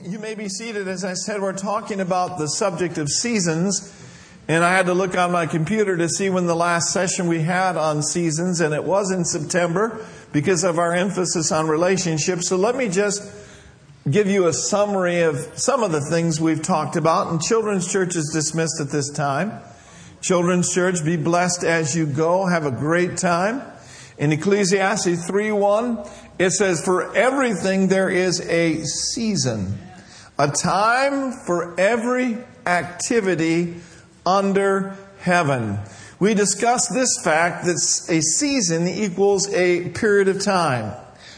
you may be seated. As I said, we're talking about the subject of seasons. And I had to look on my computer to see when the last session we had on seasons, and it was in September because of our emphasis on relationships. So let me just give you a summary of some of the things we've talked about. And Children's Church is dismissed at this time. Children's Church, be blessed as you go. Have a great time. In Ecclesiastes 3 1, it says, For everything there is a season, a time for every activity under heaven. We discussed this fact that a season equals a period of time.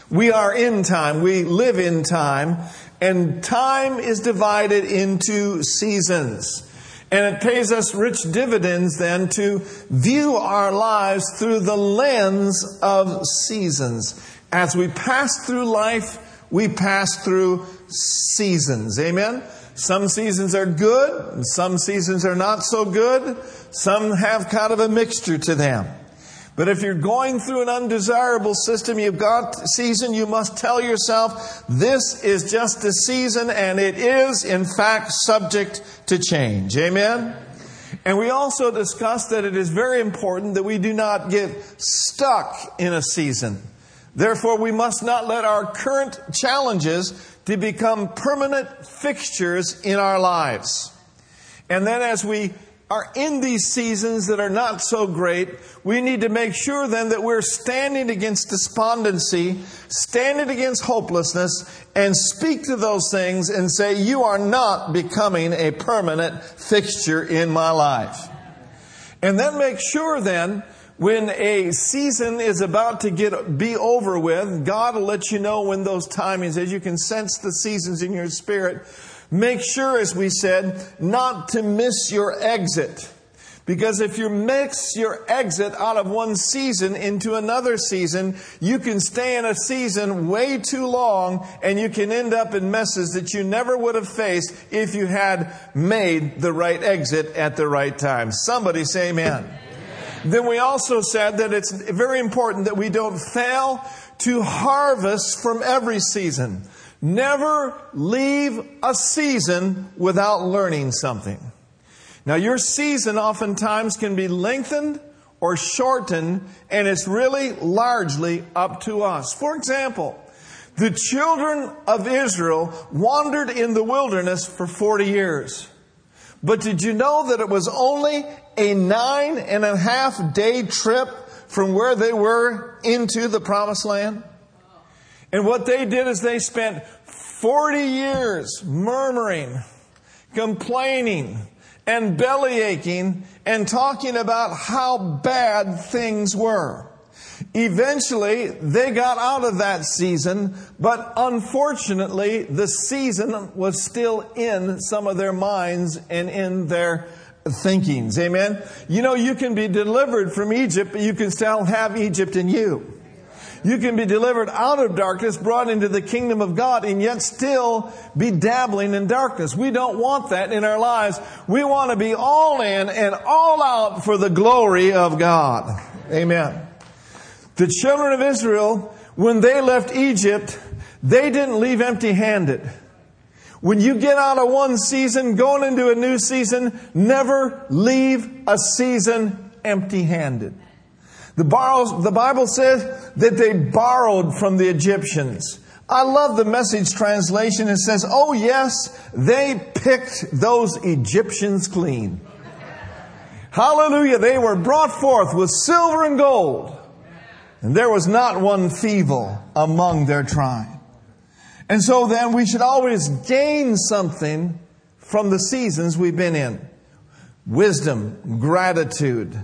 We are in time, we live in time, and time is divided into seasons. And it pays us rich dividends then to view our lives through the lens of seasons. As we pass through life, we pass through seasons. Amen? Some seasons are good, some seasons are not so good, some have kind of a mixture to them. But if you're going through an undesirable system, you've got season, you must tell yourself, this is just a season and it is in fact subject to change. Amen? And we also discussed that it is very important that we do not get stuck in a season. Therefore, we must not let our current challenges to become permanent fixtures in our lives. And then as we are in these seasons that are not so great, we need to make sure then that we're standing against despondency, standing against hopelessness, and speak to those things and say, You are not becoming a permanent fixture in my life. And then make sure then when a season is about to get be over with, God will let you know when those timings as You can sense the seasons in your spirit. Make sure, as we said, not to miss your exit. Because if you mix your exit out of one season into another season, you can stay in a season way too long and you can end up in messes that you never would have faced if you had made the right exit at the right time. Somebody say amen. amen. Then we also said that it's very important that we don't fail to harvest from every season. Never leave a season without learning something. Now, your season oftentimes can be lengthened or shortened, and it's really largely up to us. For example, the children of Israel wandered in the wilderness for 40 years. But did you know that it was only a nine and a half day trip from where they were into the promised land? And what they did is they spent 40 years murmuring, complaining, and belly aching and talking about how bad things were. Eventually, they got out of that season, but unfortunately, the season was still in some of their minds and in their thinkings. Amen? You know, you can be delivered from Egypt, but you can still have Egypt in you. You can be delivered out of darkness, brought into the kingdom of God, and yet still be dabbling in darkness. We don't want that in our lives. We want to be all in and all out for the glory of God. Amen. The children of Israel, when they left Egypt, they didn't leave empty handed. When you get out of one season, going into a new season, never leave a season empty handed. The, the Bible says that they borrowed from the Egyptians. I love the message translation. It says, Oh, yes, they picked those Egyptians clean. Hallelujah. They were brought forth with silver and gold, and there was not one feeble among their tribe. And so then we should always gain something from the seasons we've been in wisdom, gratitude,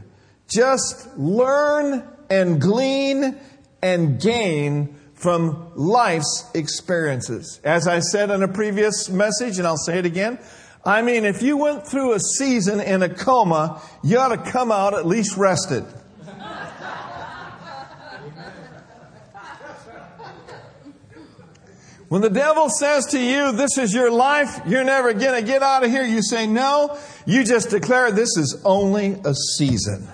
just learn and glean and gain from life's experiences. As I said in a previous message, and I'll say it again, I mean, if you went through a season in a coma, you ought to come out at least rested. When the devil says to you, this is your life, you're never going to get out of here, you say no, you just declare this is only a season.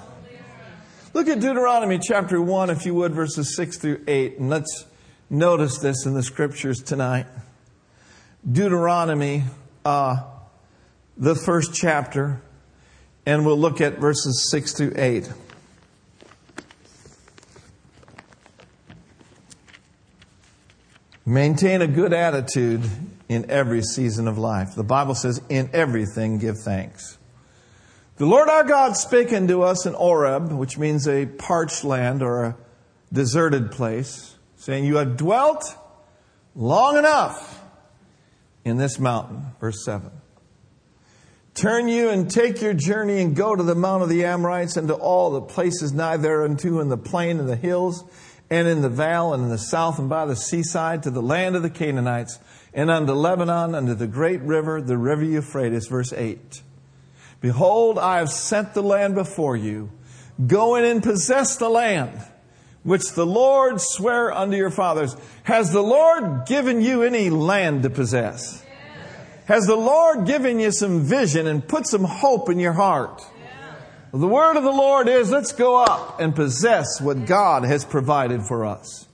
Look at Deuteronomy chapter 1, if you would, verses 6 through 8, and let's notice this in the scriptures tonight. Deuteronomy, uh, the first chapter, and we'll look at verses 6 through 8. Maintain a good attitude in every season of life. The Bible says, in everything give thanks. The Lord our God spake unto us in Horeb, which means a parched land or a deserted place, saying, You have dwelt long enough in this mountain. Verse 7. Turn you and take your journey and go to the mount of the Amorites and to all the places nigh thereunto in the plain and the hills and in the vale and in the south and by the seaside to the land of the Canaanites and unto Lebanon, unto the great river, the river Euphrates. Verse 8. Behold, I have sent the land before you. Go in and possess the land which the Lord sware unto your fathers. Has the Lord given you any land to possess? Has the Lord given you some vision and put some hope in your heart? The word of the Lord is let's go up and possess what God has provided for us.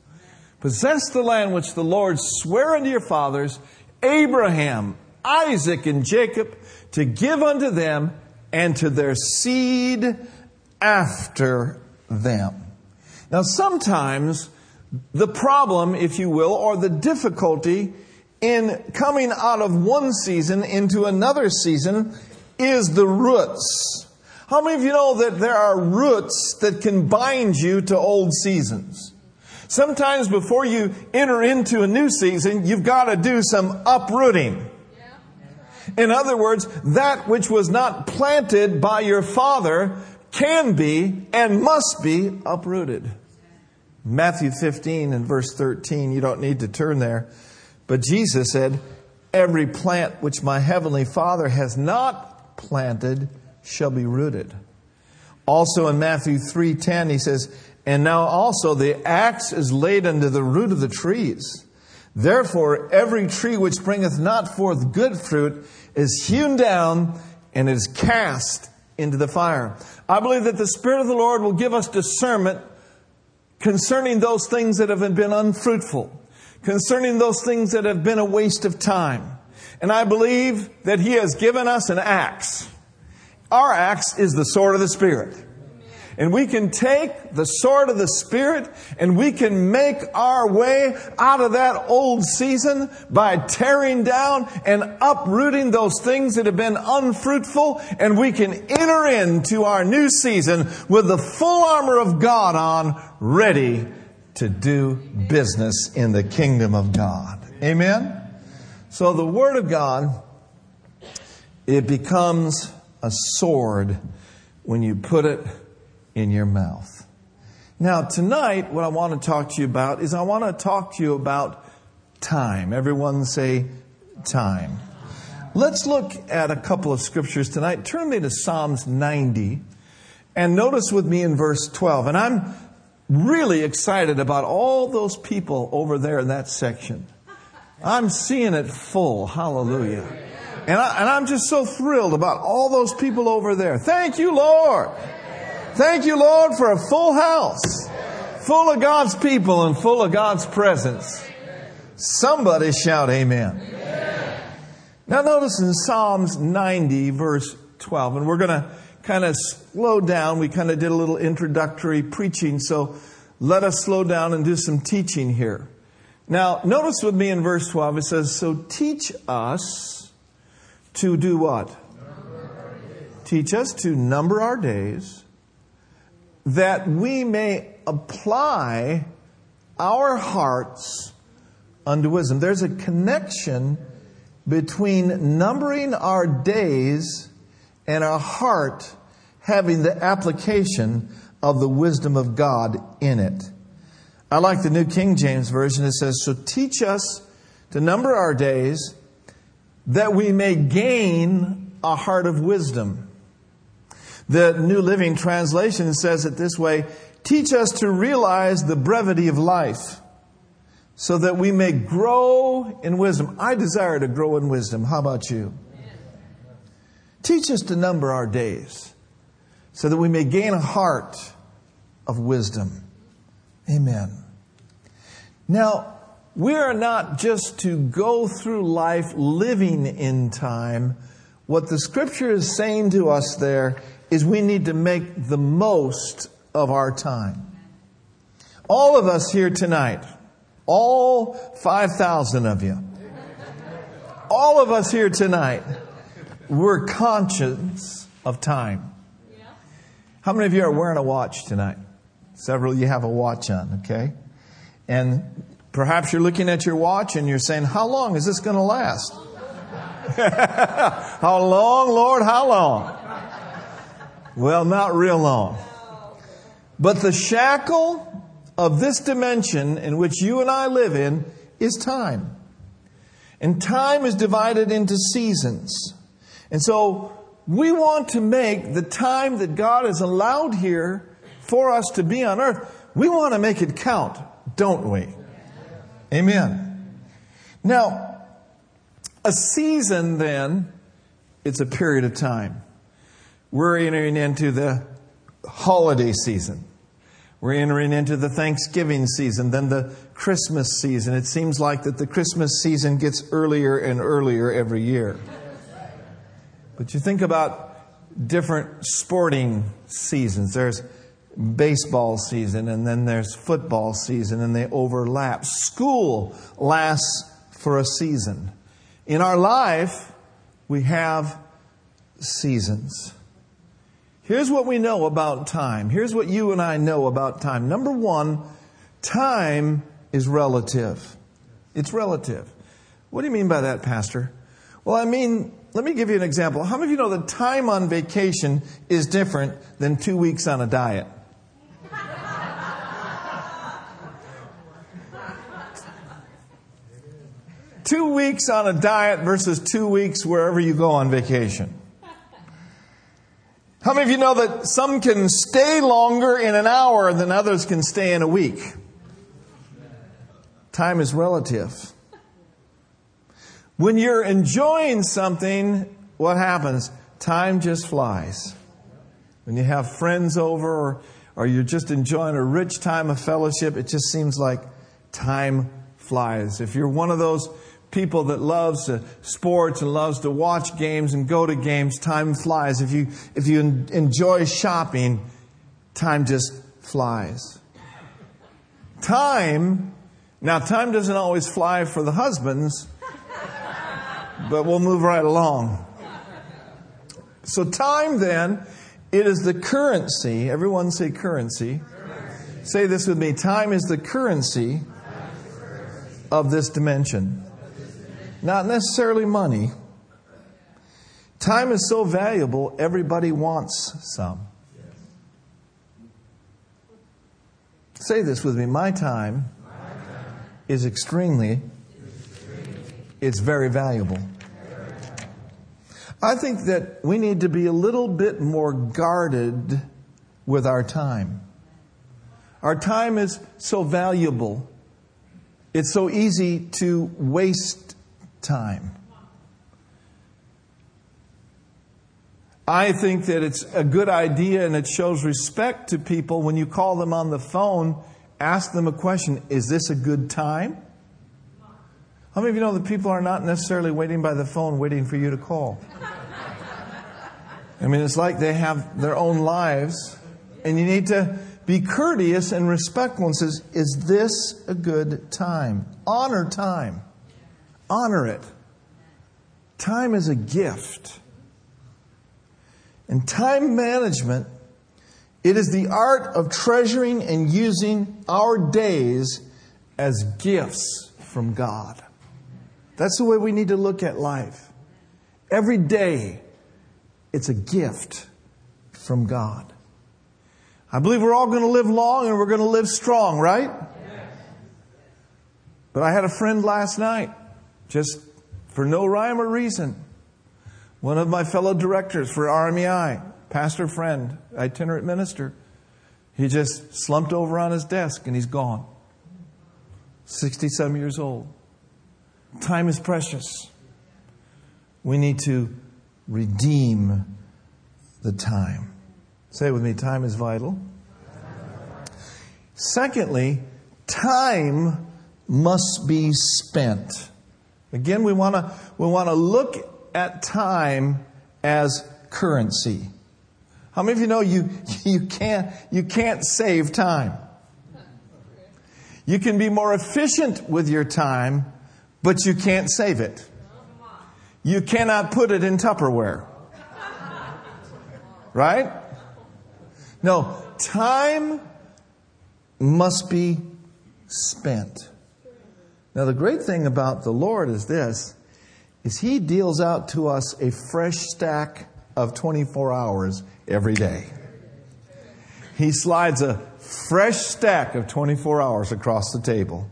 Possess the land which the Lord sware unto your fathers, Abraham, Isaac, and Jacob, to give unto them and to their seed after them. Now, sometimes the problem, if you will, or the difficulty in coming out of one season into another season is the roots. How many of you know that there are roots that can bind you to old seasons? Sometimes before you enter into a new season, you've got to do some uprooting. In other words, that which was not planted by your father can be and must be uprooted. Matthew 15 and verse 13, you don't need to turn there, but Jesus said, Every plant which my heavenly Father has not planted shall be rooted. Also in Matthew 3:10 he says, "And now also the axe is laid unto the root of the trees. Therefore every tree which bringeth not forth good fruit is hewn down and is cast into the fire." I believe that the Spirit of the Lord will give us discernment concerning those things that have been unfruitful, concerning those things that have been a waste of time. And I believe that He has given us an axe. Our axe is the sword of the Spirit. And we can take the sword of the Spirit and we can make our way out of that old season by tearing down and uprooting those things that have been unfruitful. And we can enter into our new season with the full armor of God on, ready to do business in the kingdom of God. Amen? So the Word of God, it becomes a sword when you put it in your mouth. Now, tonight, what I want to talk to you about is I want to talk to you about time. Everyone say time. Let's look at a couple of scriptures tonight. Turn me to Psalms 90 and notice with me in verse 12. And I'm really excited about all those people over there in that section. I'm seeing it full. Hallelujah. And, I, am just so thrilled about all those people over there. Thank you, Lord. Thank you, Lord, for a full house, full of God's people and full of God's presence. Somebody shout amen. Now, notice in Psalms 90, verse 12, and we're going to kind of slow down. We kind of did a little introductory preaching, so let us slow down and do some teaching here. Now, notice with me in verse 12, it says, So teach us to do what? Teach us to number our days that we may apply our hearts unto wisdom. There's a connection between numbering our days and our heart having the application of the wisdom of God in it. I like the New King James Version. It says, So teach us to number our days that we may gain a heart of wisdom. The New Living Translation says it this way Teach us to realize the brevity of life so that we may grow in wisdom. I desire to grow in wisdom. How about you? Teach us to number our days so that we may gain a heart of wisdom. Amen. Now, we are not just to go through life living in time. What the scripture is saying to us there is we need to make the most of our time. All of us here tonight, all 5,000 of you, all of us here tonight, we're conscious of time. How many of you are wearing a watch tonight? Several of you have a watch on, okay? And perhaps you're looking at your watch and you're saying, How long is this going to last? how long, Lord? How long? Well, not real long. But the shackle of this dimension in which you and I live in is time. And time is divided into seasons. And so we want to make the time that God has allowed here for us to be on earth, we want to make it count, don't we? Amen. Now, a season then, it's a period of time. We're entering into the holiday season. We're entering into the Thanksgiving season, then the Christmas season. It seems like that the Christmas season gets earlier and earlier every year. But you think about different sporting seasons. There's baseball season and then there's football season and they overlap. School lasts for a season. In our life, we have seasons. Here's what we know about time. Here's what you and I know about time. Number one, time is relative. It's relative. What do you mean by that, Pastor? Well, I mean, let me give you an example. How many of you know that time on vacation is different than two weeks on a diet? Two weeks on a diet versus two weeks wherever you go on vacation. How many of you know that some can stay longer in an hour than others can stay in a week? Time is relative. When you're enjoying something, what happens? Time just flies. When you have friends over or, or you're just enjoying a rich time of fellowship, it just seems like time flies. If you're one of those people that loves sports and loves to watch games and go to games, time flies. If you, if you enjoy shopping, time just flies. Time, now time doesn't always fly for the husbands, but we'll move right along. So time then, it is the currency. Everyone say currency. currency. Say this with me. Time is the currency of this dimension. Not necessarily money. Time is so valuable, everybody wants some. Say this with me. My time is extremely, it's very valuable. I think that we need to be a little bit more guarded with our time. Our time is so valuable. It's so easy to waste time. I think that it's a good idea and it shows respect to people when you call them on the phone, ask them a question Is this a good time? How many of you know that people are not necessarily waiting by the phone waiting for you to call? I mean, it's like they have their own lives, and you need to be courteous and respectful and says, Is this a good time? Honor time. Honor it. Time is a gift. And time management, it is the art of treasuring and using our days as gifts from God. That's the way we need to look at life. Every day, it's a gift from God. I believe we're all going to live long and we're going to live strong, right? But I had a friend last night just for no rhyme or reason. One of my fellow directors for RMEI, pastor friend, itinerant minister, he just slumped over on his desk and he's gone. 67 years old. Time is precious. We need to redeem the time. Say with me time is vital. Secondly, time must be spent. Again, we want to we want to look at time as currency. How many of you know you you can't you can't save time? You can be more efficient with your time, but you can't save it. You cannot put it in Tupperware. Right? No, time must be spent. Now the great thing about the Lord is this is he deals out to us a fresh stack of 24 hours every day. He slides a fresh stack of 24 hours across the table.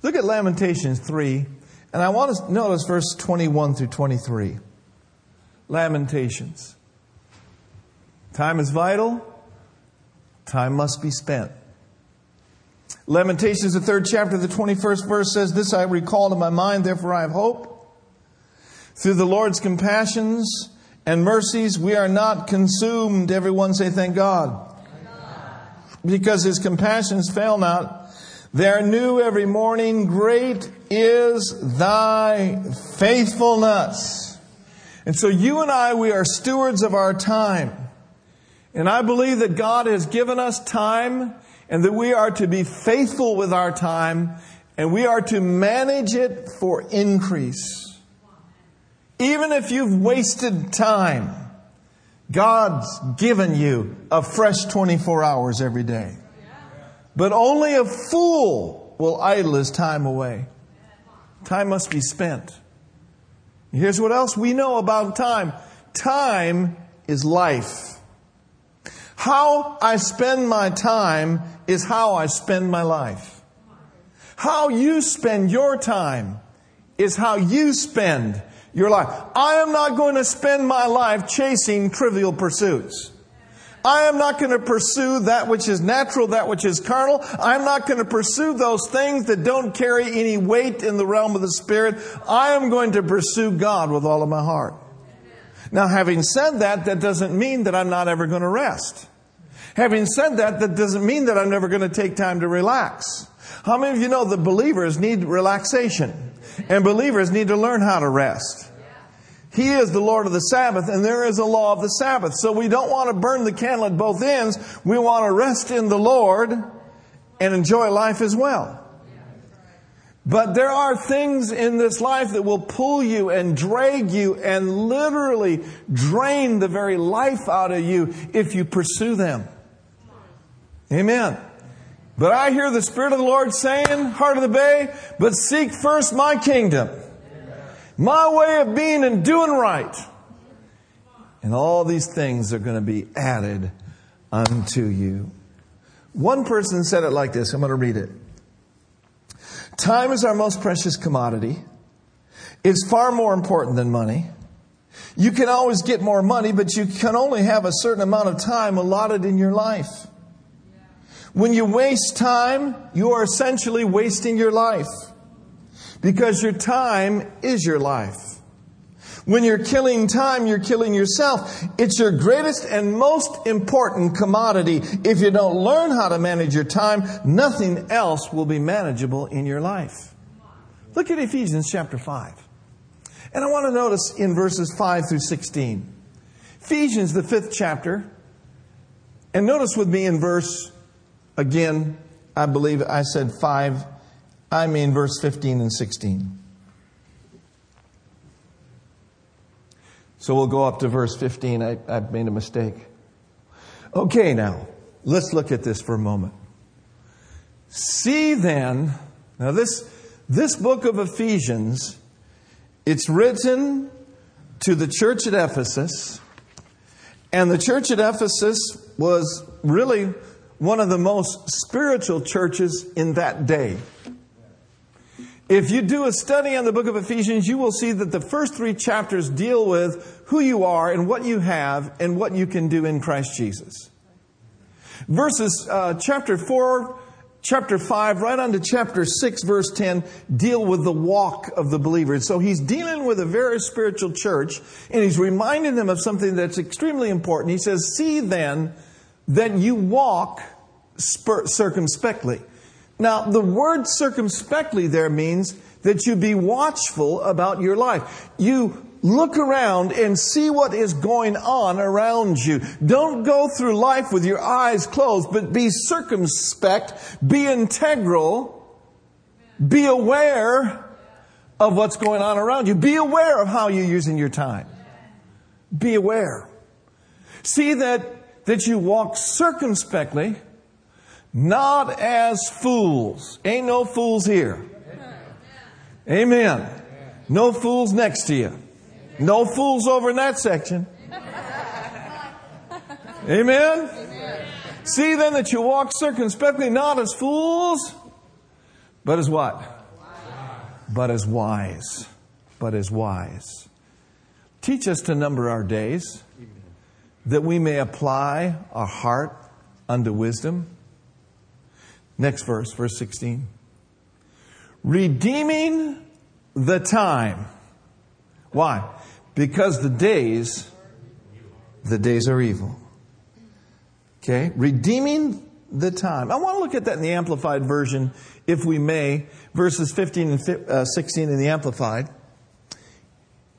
Look at Lamentations 3, and I want to notice verse 21 through 23. Lamentations. Time is vital. Time must be spent. Lamentations, the third chapter, the 21st verse says, This I recall to my mind, therefore I have hope. Through the Lord's compassions and mercies, we are not consumed. Everyone say, Thank God. Because his compassions fail not. They are new every morning. Great is thy faithfulness. And so you and I, we are stewards of our time. And I believe that God has given us time and that we are to be faithful with our time and we are to manage it for increase. Even if you've wasted time, God's given you a fresh 24 hours every day. But only a fool will idle his time away. Time must be spent. Here's what else we know about time time is life. How I spend my time is how I spend my life. How you spend your time is how you spend your life. I am not going to spend my life chasing trivial pursuits. I am not going to pursue that which is natural, that which is carnal. I'm not going to pursue those things that don't carry any weight in the realm of the Spirit. I am going to pursue God with all of my heart. Now, having said that, that doesn't mean that I'm not ever going to rest. Having said that, that doesn't mean that I'm never going to take time to relax. How many of you know that believers need relaxation and believers need to learn how to rest? He is the Lord of the Sabbath and there is a law of the Sabbath. So we don't want to burn the candle at both ends. We want to rest in the Lord and enjoy life as well. But there are things in this life that will pull you and drag you and literally drain the very life out of you if you pursue them. Amen. But I hear the Spirit of the Lord saying, Heart of the Bay, but seek first my kingdom, my way of being and doing right. And all these things are going to be added unto you. One person said it like this. I'm going to read it. Time is our most precious commodity. It's far more important than money. You can always get more money, but you can only have a certain amount of time allotted in your life. When you waste time, you are essentially wasting your life because your time is your life. When you're killing time, you're killing yourself. It's your greatest and most important commodity. If you don't learn how to manage your time, nothing else will be manageable in your life. Look at Ephesians chapter 5. And I want to notice in verses 5 through 16. Ephesians, the fifth chapter. And notice with me in verse Again, I believe I said 5. I mean verse 15 and 16. So we'll go up to verse 15. I, I've made a mistake. Okay, now, let's look at this for a moment. See then, now this, this book of Ephesians, it's written to the church at Ephesus, and the church at Ephesus was really one of the most spiritual churches in that day. If you do a study on the book of Ephesians, you will see that the first three chapters deal with who you are and what you have and what you can do in Christ Jesus. Verses, uh, chapter 4, chapter 5, right on to chapter 6, verse 10, deal with the walk of the believer. So he's dealing with a very spiritual church and he's reminding them of something that's extremely important. He says, See then that you walk circumspectly. Now, the word circumspectly there means that you be watchful about your life. You look around and see what is going on around you. Don't go through life with your eyes closed, but be circumspect, be integral, be aware of what's going on around you. Be aware of how you're using your time. Be aware. See that, that you walk circumspectly, not as fools. Ain't no fools here. Amen. No fools next to you. No fools over in that section. Amen. See then that you walk circumspectly, not as fools, but as what? But as wise. But as wise. Teach us to number our days, that we may apply our heart unto wisdom. Next verse, verse 16. Redeeming the time. Why? Because the days, the days are evil. Okay? Redeeming the time. I want to look at that in the Amplified Version, if we may, verses 15 and uh, 16 in the Amplified.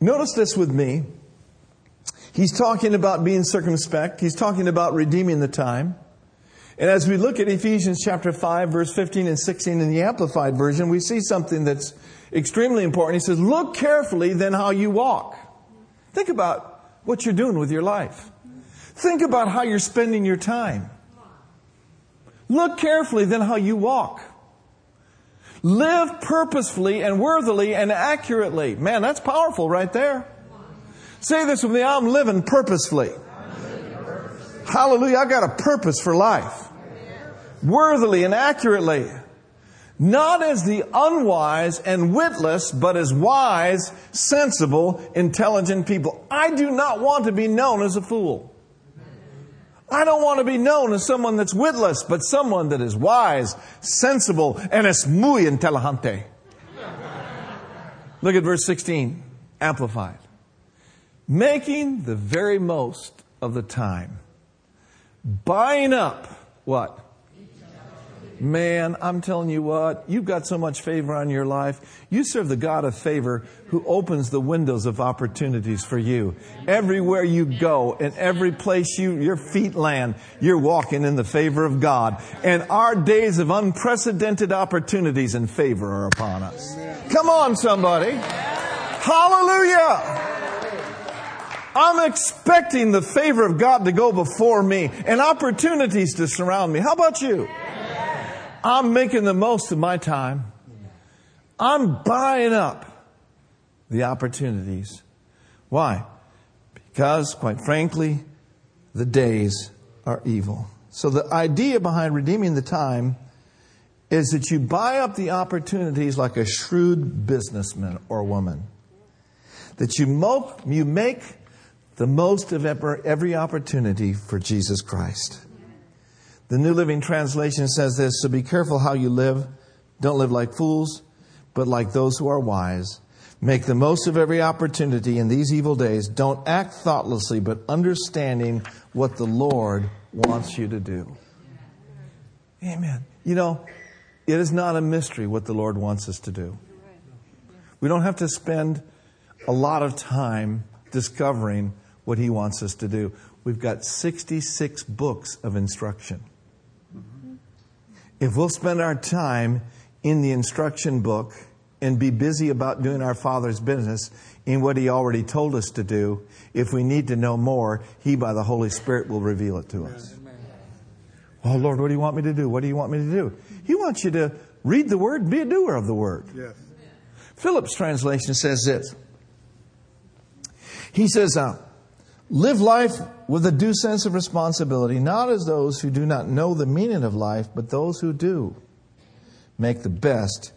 Notice this with me. He's talking about being circumspect. He's talking about redeeming the time. And as we look at Ephesians chapter 5, verse 15 and 16 in the Amplified Version, we see something that's extremely important. He says, Look carefully then how you walk. Think about what you're doing with your life. Think about how you're spending your time. Look carefully then how you walk. Live purposefully and worthily and accurately. Man, that's powerful right there. Say this with me I'm living purposefully. Hallelujah. I got a purpose for life. Worthily and accurately. Not as the unwise and witless, but as wise, sensible, intelligent people. I do not want to be known as a fool. I don't want to be known as someone that's witless, but someone that is wise, sensible, and es muy inteligente. Look at verse 16, amplified. Making the very most of the time. Buying up what? Man, I'm telling you what, you've got so much favor on your life. You serve the God of favor who opens the windows of opportunities for you. Everywhere you go and every place you, your feet land, you're walking in the favor of God. And our days of unprecedented opportunities and favor are upon us. Come on, somebody. Hallelujah. I'm expecting the favor of God to go before me and opportunities to surround me. How about you? I'm making the most of my time. I'm buying up the opportunities. Why? Because, quite frankly, the days are evil. So the idea behind redeeming the time is that you buy up the opportunities like a shrewd businessman or woman. That you, make the most of every opportunity for Jesus Christ. The New Living Translation says this So be careful how you live. Don't live like fools, but like those who are wise. Make the most of every opportunity in these evil days. Don't act thoughtlessly, but understanding what the Lord wants you to do. Amen. You know, it is not a mystery what the Lord wants us to do. We don't have to spend a lot of time discovering what He wants us to do. We've got 66 books of instruction. If we'll spend our time in the instruction book and be busy about doing our Father's business in what He already told us to do, if we need to know more, He, by the Holy Spirit, will reveal it to us. Oh, Lord, what do you want me to do? What do you want me to do? He wants you to read the Word, and be a doer of the Word. Yes. Phillips' translation says this. He says, uh, Live life with a due sense of responsibility, not as those who do not know the meaning of life, but those who do. Make the best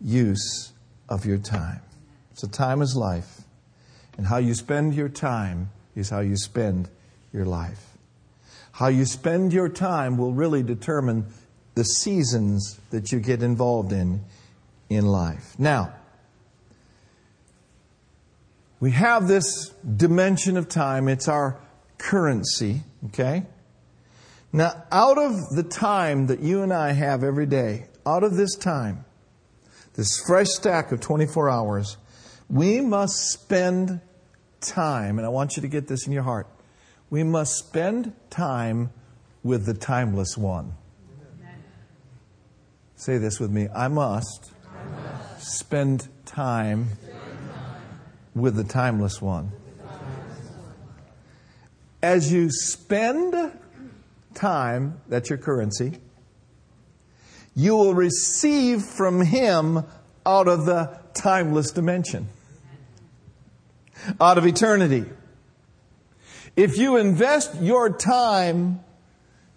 use of your time. So, time is life. And how you spend your time is how you spend your life. How you spend your time will really determine the seasons that you get involved in in life. Now, we have this dimension of time. It's our currency, okay? Now, out of the time that you and I have every day, out of this time, this fresh stack of 24 hours, we must spend time, and I want you to get this in your heart. We must spend time with the timeless one. Say this with me. I must, I must spend, time spend time with the timeless one. As you spend time, that's your currency, you will receive from him out of the timeless dimension, out of eternity. If you invest your time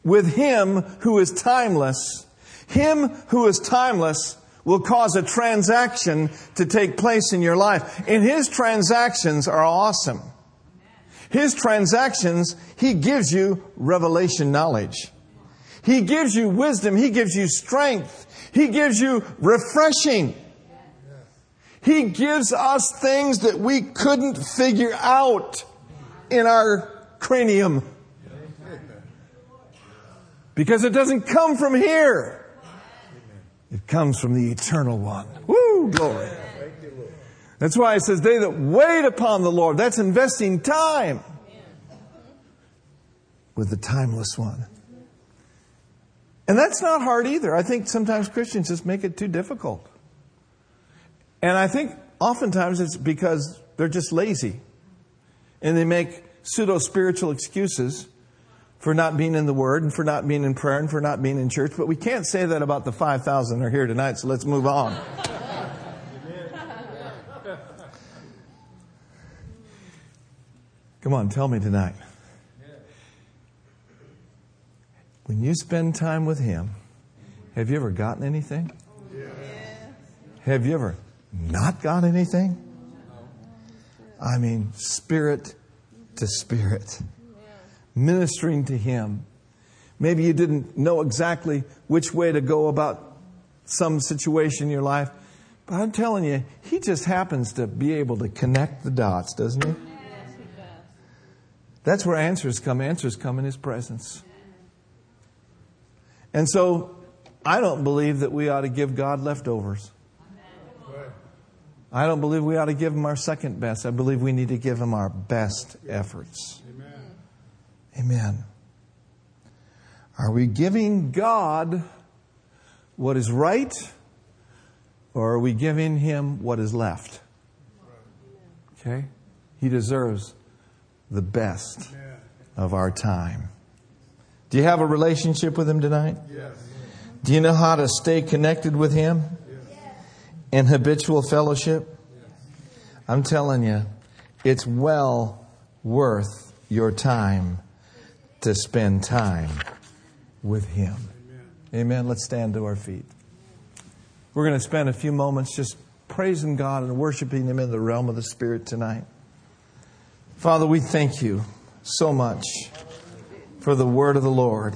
with him who is timeless, him who is timeless will cause a transaction to take place in your life. And his transactions are awesome. His transactions, he gives you revelation knowledge. He gives you wisdom. He gives you strength. He gives you refreshing. He gives us things that we couldn't figure out in our cranium. Because it doesn't come from here. It comes from the eternal one. Woo, glory. That's why it says, they that wait upon the Lord, that's investing time with the timeless one. And that's not hard either. I think sometimes Christians just make it too difficult. And I think oftentimes it's because they're just lazy and they make pseudo spiritual excuses for not being in the Word and for not being in prayer and for not being in church. But we can't say that about the 5,000 who are here tonight, so let's move on. Come on, tell me tonight. When you spend time with Him, have you ever gotten anything? Have you ever not got anything? I mean, spirit to spirit ministering to him. Maybe you didn't know exactly which way to go about some situation in your life, but I'm telling you, he just happens to be able to connect the dots, doesn't he? Yes, he does. That's where answers come. Answers come in his presence. And so, I don't believe that we ought to give God leftovers. I don't believe we ought to give him our second best. I believe we need to give him our best efforts. Amen. Are we giving God what is right, or are we giving Him what is left? Okay? He deserves the best of our time. Do you have a relationship with Him tonight? Yes. Do you know how to stay connected with Him yes. in habitual fellowship? Yes. I'm telling you, it's well worth your time to spend time with Him. Amen. Amen. Let's stand to our feet. We're going to spend a few moments just praising God and worshiping Him in the realm of the Spirit tonight. Father, we thank you so much for the word of the Lord.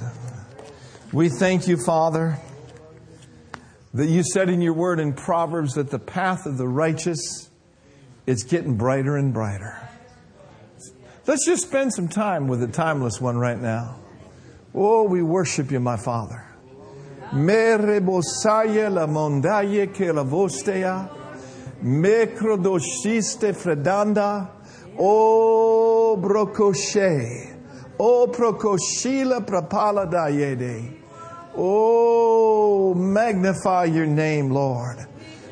We thank you, Father, that you said in your word in Proverbs that the path of the righteous is getting brighter and brighter. Let's just spend some time with the timeless one right now. Oh, we worship you, my Father. Me la que la fredanda, o brocoshe, o procoshila prapala. Oh, magnify your name, Lord.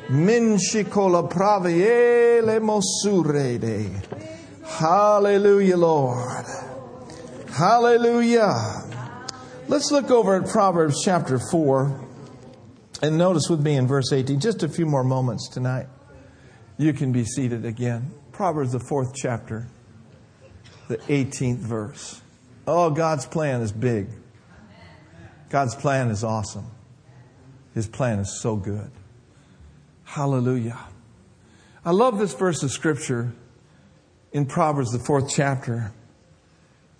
Minshikola praviele mosurede. Hallelujah, Lord. Hallelujah. Let's look over at Proverbs chapter 4 and notice with me in verse 18, just a few more moments tonight. You can be seated again. Proverbs, the fourth chapter, the 18th verse. Oh, God's plan is big. God's plan is awesome. His plan is so good. Hallelujah. I love this verse of Scripture in Proverbs, the fourth chapter.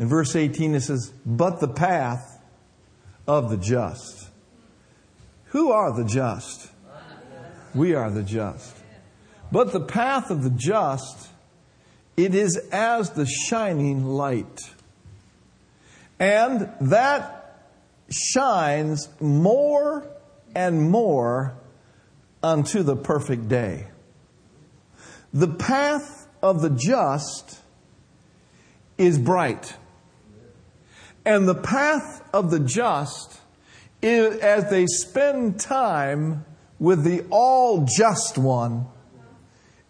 In verse 18, it says, But the path of the just. Who are the just? We are the just. But the path of the just, it is as the shining light. And that shines more and more unto the perfect day. The path of the just is bright. And the path of the just is as they spend time with the all just one,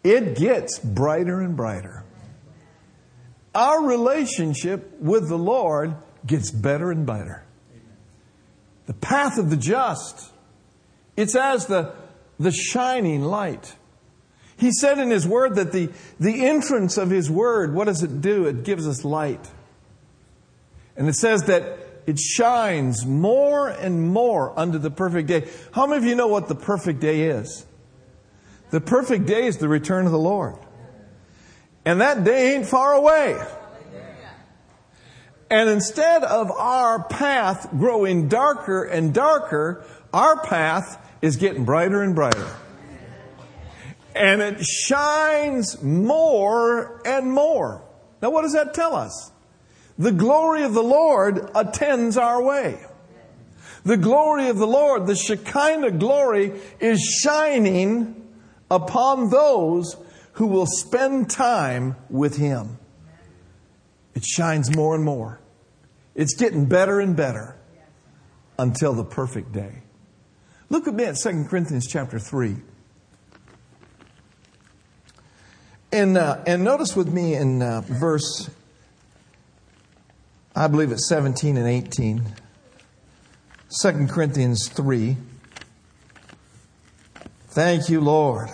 it gets brighter and brighter. Our relationship with the Lord gets better and better. The path of the just, it's as the, the shining light. He said in His Word that the, the entrance of His Word, what does it do? It gives us light. And it says that it shines more and more under the perfect day. How many of you know what the perfect day is? The perfect day is the return of the Lord. And that day ain't far away. And instead of our path growing darker and darker, our path is getting brighter and brighter. And it shines more and more. Now, what does that tell us? The glory of the Lord attends our way. The glory of the Lord, the Shekinah glory, is shining upon those who will spend time with Him. It shines more and more. It's getting better and better until the perfect day. Look at me at 2 Corinthians chapter 3. And, uh, and notice with me in uh, verse I believe it's 17 and 18. 2 Corinthians 3. Thank you, Lord.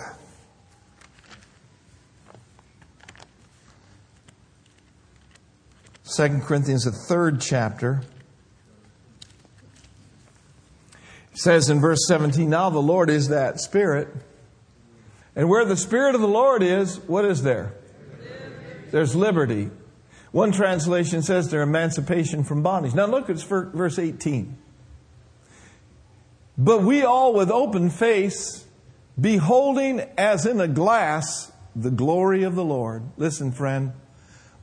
Second Corinthians, the third chapter, says in verse 17, Now the Lord is that Spirit. And where the Spirit of the Lord is, what is there? There's liberty. One translation says their emancipation from bondage. Now look at verse 18. But we all with open face, beholding as in a glass the glory of the Lord. Listen, friend,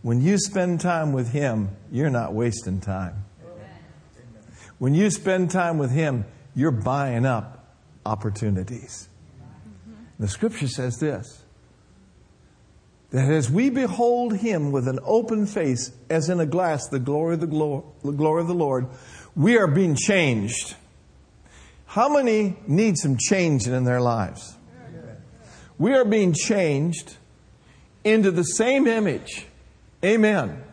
when you spend time with Him, you're not wasting time. When you spend time with Him, you're buying up opportunities. The scripture says this that as we behold him with an open face, as in a glass, the glory of the, glory, of the Lord, we are being changed. How many need some change in their lives? We are being changed into the same image. Amen.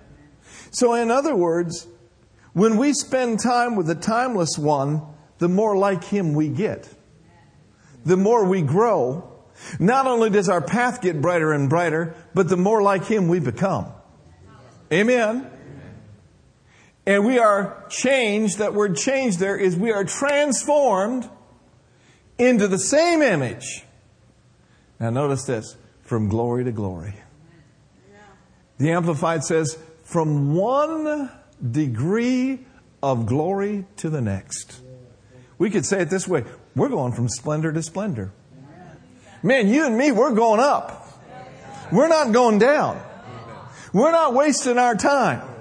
So, in other words, when we spend time with the timeless one, the more like him we get. The more we grow, not only does our path get brighter and brighter, but the more like Him we become. Amen. And we are changed. That word changed there is we are transformed into the same image. Now notice this from glory to glory. The Amplified says, from one degree of glory to the next. We could say it this way we're going from splendor to splendor. Man, you and me, we're going up. We're not going down. We're not wasting our time.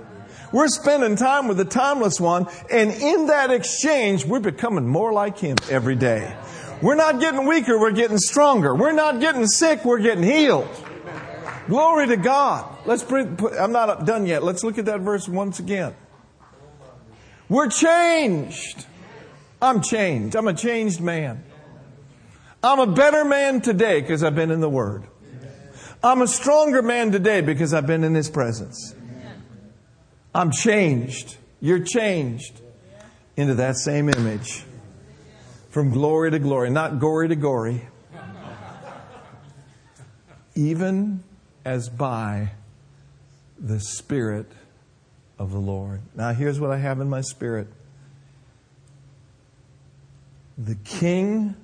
We're spending time with the timeless one, and in that exchange, we're becoming more like him every day. We're not getting weaker, we're getting stronger. We're not getting sick, we're getting healed. Glory to God. Let's bring, I'm not done yet. Let's look at that verse once again. We're changed. I'm changed. I'm a changed man. I'm a better man today because I've been in the Word. I'm a stronger man today because I've been in His presence. I'm changed. You're changed into that same image. From glory to glory, not gory to gory. Even as by the Spirit of the Lord. Now, here's what I have in my spirit the King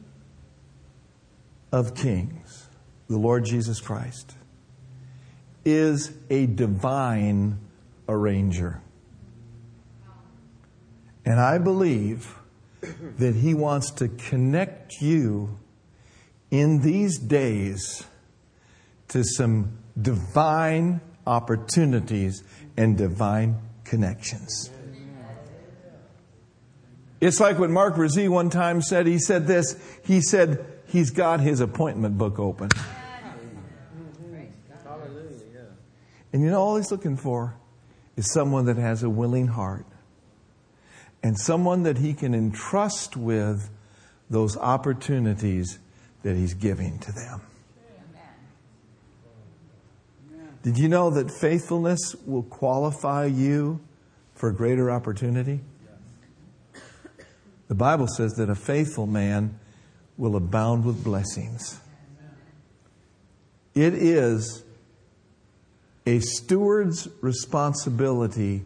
of Kings, the Lord Jesus Christ, is a divine arranger. And I believe that He wants to connect you in these days to some divine opportunities and divine connections. It's like what Mark Brazee one time said. He said this. He said, he's got his appointment book open. And you know, all he's looking for is someone that has a willing heart and someone that he can entrust with those opportunities that he's giving to them. Did you know that faithfulness will qualify you for greater opportunity? The Bible says that a faithful man will abound with blessings. It is a steward's responsibility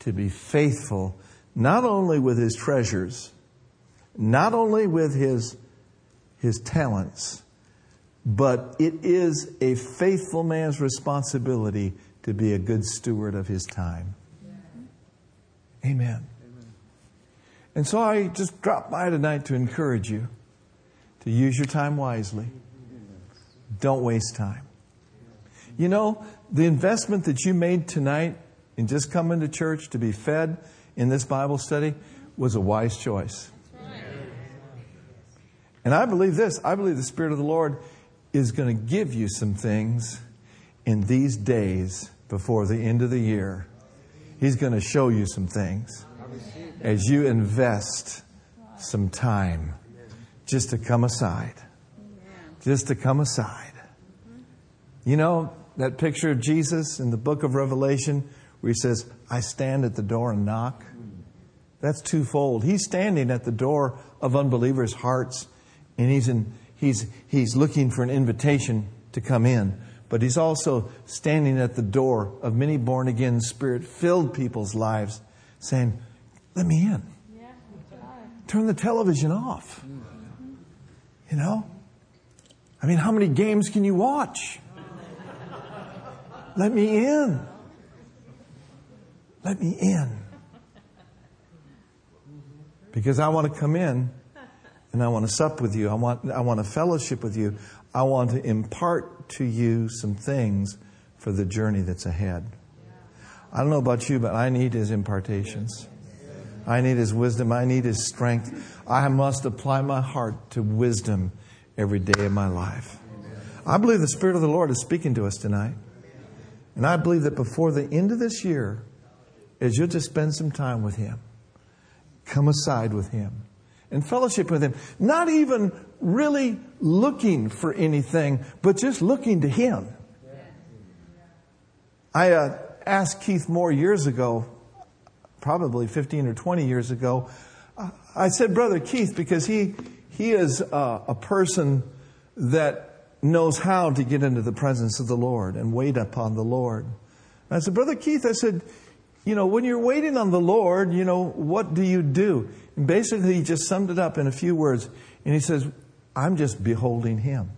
to be faithful, not only with his treasures, not only with his, his talents, but it is a faithful man's responsibility to be a good steward of his time. Amen. And so I just dropped by tonight to encourage you to use your time wisely. Don't waste time. You know, the investment that you made tonight in just coming to church to be fed in this Bible study was a wise choice. And I believe this I believe the Spirit of the Lord is going to give you some things in these days before the end of the year. He's going to show you some things as you invest some time just to come aside. Just to come aside. You know, that picture of Jesus in the book of Revelation where he says, I stand at the door and knock? That's twofold. He's standing at the door of unbelievers' hearts and he's, in, he's, he's looking for an invitation to come in. But he's also standing at the door of many born again, spirit filled people's lives saying, Let me in. Turn the television off. You know? I mean, how many games can you watch? Let me in. Let me in. Because I want to come in and I want to sup with you. I want, I want to fellowship with you. I want to impart to you some things for the journey that's ahead. I don't know about you, but I need his impartations. I need his wisdom. I need his strength. I must apply my heart to wisdom every day of my life. I believe the Spirit of the Lord is speaking to us tonight. And I believe that before the end of this year, as you'll just spend some time with him, come aside with him and fellowship with him. Not even really looking for anything, but just looking to him. I uh, asked Keith Moore years ago, probably 15 or 20 years ago, I said, Brother Keith, because he, he is uh, a person that knows how to get into the presence of the Lord and wait upon the Lord. And I said, Brother Keith, I said, you know, when you're waiting on the Lord, you know, what do you do? And basically, he just summed it up in a few words. And he says, I'm just beholding him.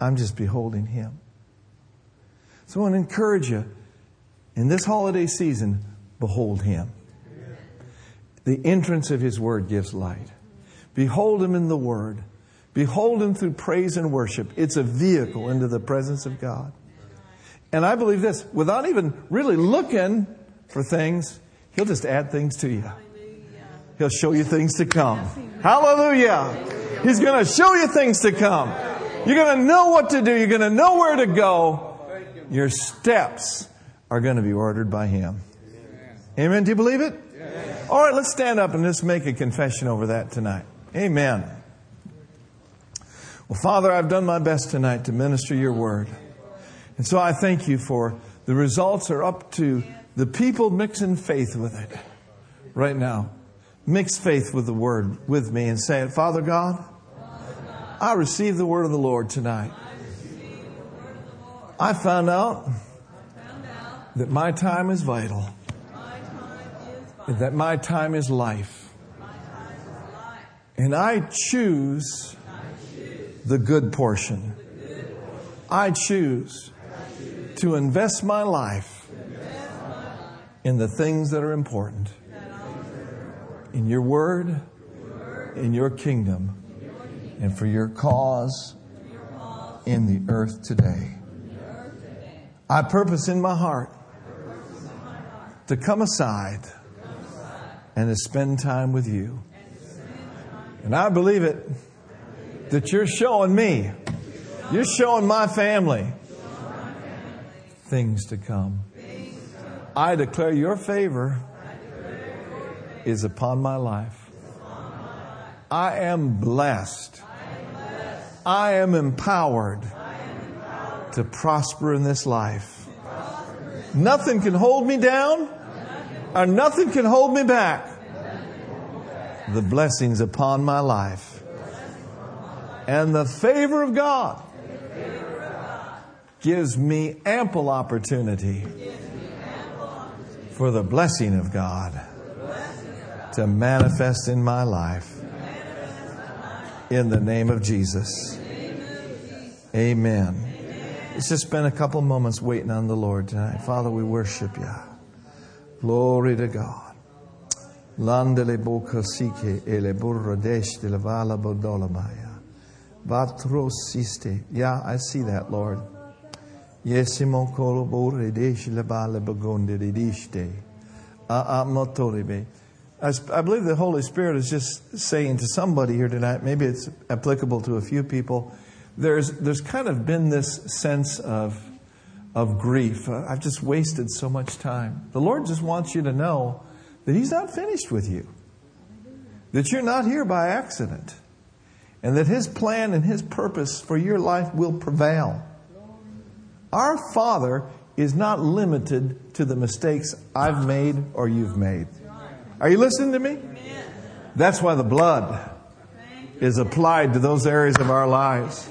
I'm just beholding him. So I want to encourage you in this holiday season, behold him. The entrance of his word gives light. Behold him in the word. Behold him through praise and worship. It's a vehicle into the presence of God. And I believe this without even really looking for things, He'll just add things to you. He'll show you things to come. Hallelujah. He's going to show you things to come. You're going to know what to do. You're going to know where to go. Your steps are going to be ordered by Him. Amen. Do you believe it? All right, let's stand up and just make a confession over that tonight. Amen. Well, Father, I've done my best tonight to minister your word. And so I thank you for the results are up to the people mixing faith with it right now. Mix faith with the word with me and say it. Father God, I receive the word of the Lord tonight. I found out that my time is vital, that my time is life. And I choose the good portion. I choose to invest my life in the things that are important. In your word, in your kingdom, and for your cause in the earth today. I purpose in my heart to come aside and to spend time with you. And I believe it that you're showing me, you're showing my family things to come. I declare your favor is upon my life. I am blessed. I am empowered to prosper in this life. Nothing can hold me down, or nothing can hold me back. The blessings upon my life and the favor of God gives me ample opportunity for the blessing of God to manifest in my life. In the name of Jesus. Amen. Let's just spend a couple moments waiting on the Lord tonight. Father, we worship you. Glory to God. De la vala bodolamaya. Vatrosiste. Yeah, I see that, Lord. Yesimon kolo borredesh le bala bagonde redishte. Aamotoribe. I believe the Holy Spirit is just saying to somebody here tonight, maybe it's applicable to a few people. There's, there's kind of been this sense of, of grief. Uh, I've just wasted so much time. The Lord just wants you to know that He's not finished with you, that you're not here by accident, and that His plan and His purpose for your life will prevail. Our Father is not limited to the mistakes I've made or you've made. Are you listening to me? That's why the blood is applied to those areas of our lives.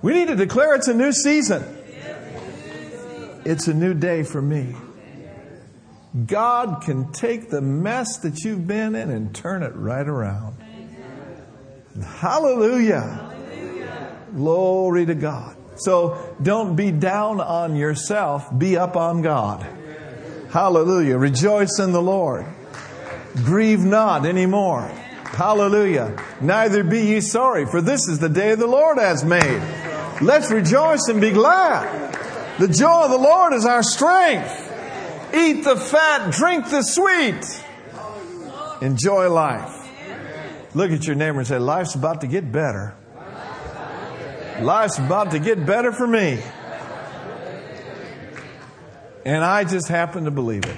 We need to declare it's a new season. It's a new day for me. God can take the mess that you've been in and turn it right around. Hallelujah. Glory to God. So don't be down on yourself, be up on God. Hallelujah. Rejoice in the Lord. Grieve not anymore. Hallelujah. Neither be ye sorry, for this is the day the Lord has made. Let's rejoice and be glad. The joy of the Lord is our strength. Eat the fat, drink the sweet. Enjoy life. Look at your neighbor and say, Life's about to get better. Life's about to get better for me. And I just happen to believe it.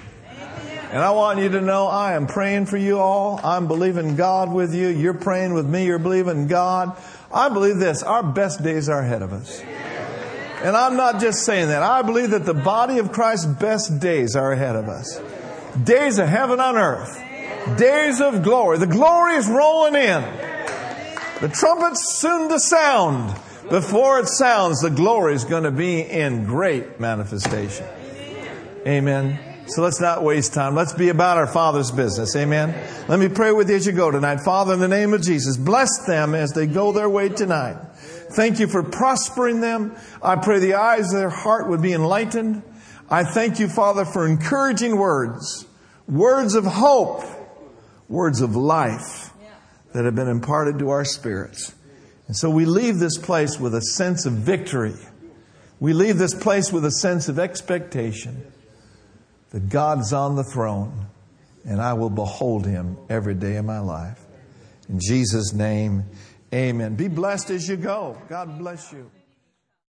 And I want you to know I am praying for you all. I'm believing God with you. You're praying with me. You're believing God. I believe this our best days are ahead of us. And I'm not just saying that. I believe that the body of Christ's best days are ahead of us. Days of heaven on earth. Days of glory. The glory is rolling in. The trumpet's soon to sound. Before it sounds, the glory is going to be in great manifestation. Amen. So let's not waste time. Let's be about our Father's business. Amen. Let me pray with you as you go tonight. Father, in the name of Jesus, bless them as they go their way tonight. Thank you for prospering them. I pray the eyes of their heart would be enlightened. I thank you, Father, for encouraging words, words of hope, words of life that have been imparted to our spirits. And so we leave this place with a sense of victory. We leave this place with a sense of expectation that God's on the throne and I will behold him every day of my life. In Jesus' name, amen. Be blessed as you go. God bless you.